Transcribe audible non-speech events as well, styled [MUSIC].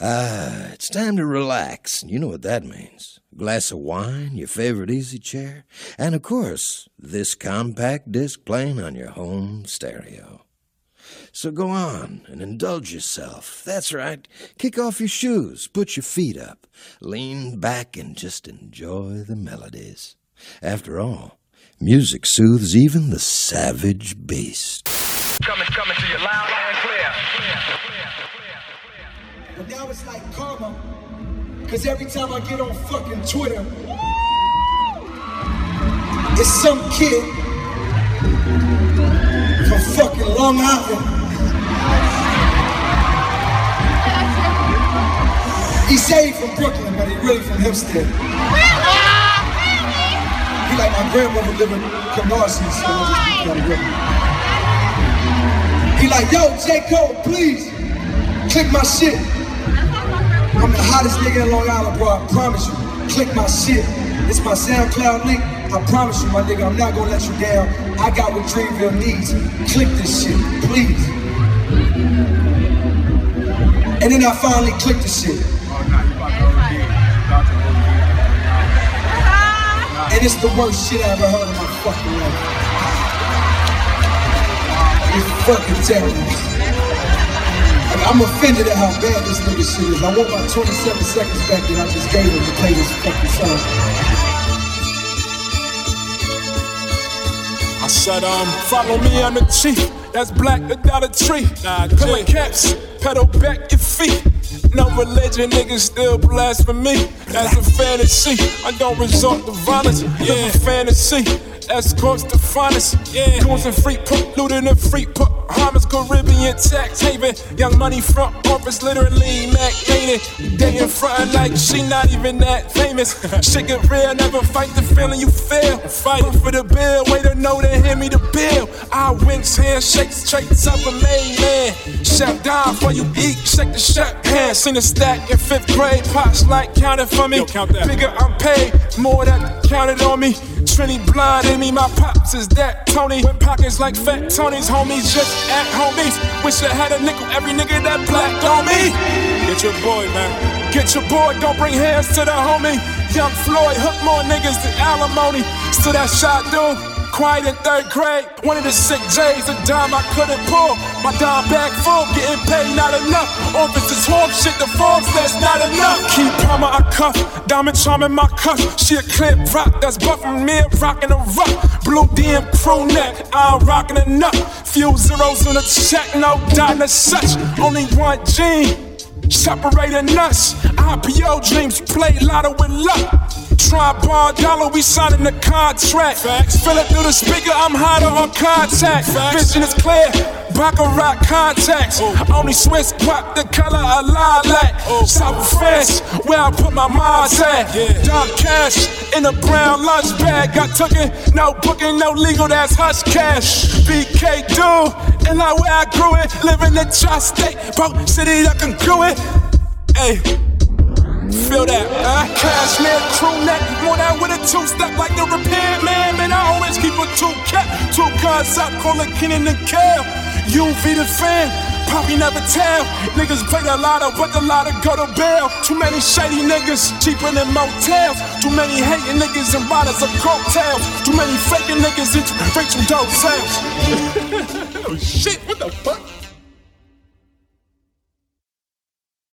Ah, it's time to relax. You know what that means. A glass of wine, your favorite easy chair, and of course, this compact disc playing on your home stereo. So go on and indulge yourself. That's right. Kick off your shoes, put your feet up, lean back, and just enjoy the melodies. After all, music soothes even the savage beast. Coming, coming to you loud and clear. But now it's like karma. Cause every time I get on fucking Twitter, it's some kid from fucking Long Island. He say he from Brooklyn, but he really from Hempstead. He like my grandmother living in Canarsie, so I just He like, yo, J. Cole, please, click my shit. I'm the hottest nigga in Long Island, bro. I promise you. Click my shit. It's my SoundCloud link. I promise you, my nigga, I'm not gonna let you down. I got what Dreamville needs. Click this shit, please. And then I finally clicked the shit. And it's the worst shit I ever heard in my fucking life. It's fucking terrible. Like, I'm offended at how bad this nigga shit is. I want my 27 seconds back that I just gave him to play this fucking song. I said, um, follow me on the chief. That's black without a tree. Nah, Pillin' caps, pedal back your feet. No religion, niggas still blasphemy. That's a fantasy. I don't resort to violence. Yeah, fantasy. That's Escorts the finest. Yeah, goons and free put, looting and free put. Harmons, Caribbean tax haven. Young money front office, literally Mac Dated. They in front like she not even that famous. [LAUGHS] Shit get real, never fight the feeling you feel. Fighting for the bill, way to know they hear me the bill. I winks, handshakes, traits of a main man. Shut down for you eat, shake the shut hand. Seen a stack in fifth grade, pops like counted for me. Bigger, I'm paid, more that counted on me. Trini blind in me, my pops is that Tony. With pockets like fat Tony's homies, just at homies. Wish I had a nickel, every nigga that black on me. Get your boy, man. Get your boy, don't bring hands to the homie. Young Floyd, hook more niggas than alimony. Still that shot, dude. Quiet in third grade, one of the sick J's, a dime I couldn't pull. My dime bag full, getting paid not enough. Office is home shit, the forms that's not enough. Keep Palmer I cuff, diamond charm in my cuff. She a clip rock that's buffing me, rocking a rock. Blue DM crew neck, I'm rocking enough. Few zeros in the check, no dime as such. Only one gene. Separating us, IPO dreams, play lotto with luck. Tripod dollar, we signing the contract. Facts. Fill it through the speaker, I'm hotter on contact. Vision is clear, Baccarat contacts. Oh. Only Swiss pop the color of lilac. Oh. South France, where I put my minds at. Dumb cash in a brown lunch bag. Got it, no booking, no legal, that's hush cash. BK dude, and like where I grew it. Living in tri-state, broke city, I can do it. Hey. Feel that, uh, cashmere crew neck, more that with a two step like the repair man. Man, I always keep a two cap, two guns up, call it Kenan and. You be the fan, Poppy never tell. Niggas play the lotto, but the lotto go to bail. Too many shady niggas, cheaper than motels. Too many hating niggas and riders of cocktails. Too many faking niggas into Rachel dope sales. oh shit, what the fuck?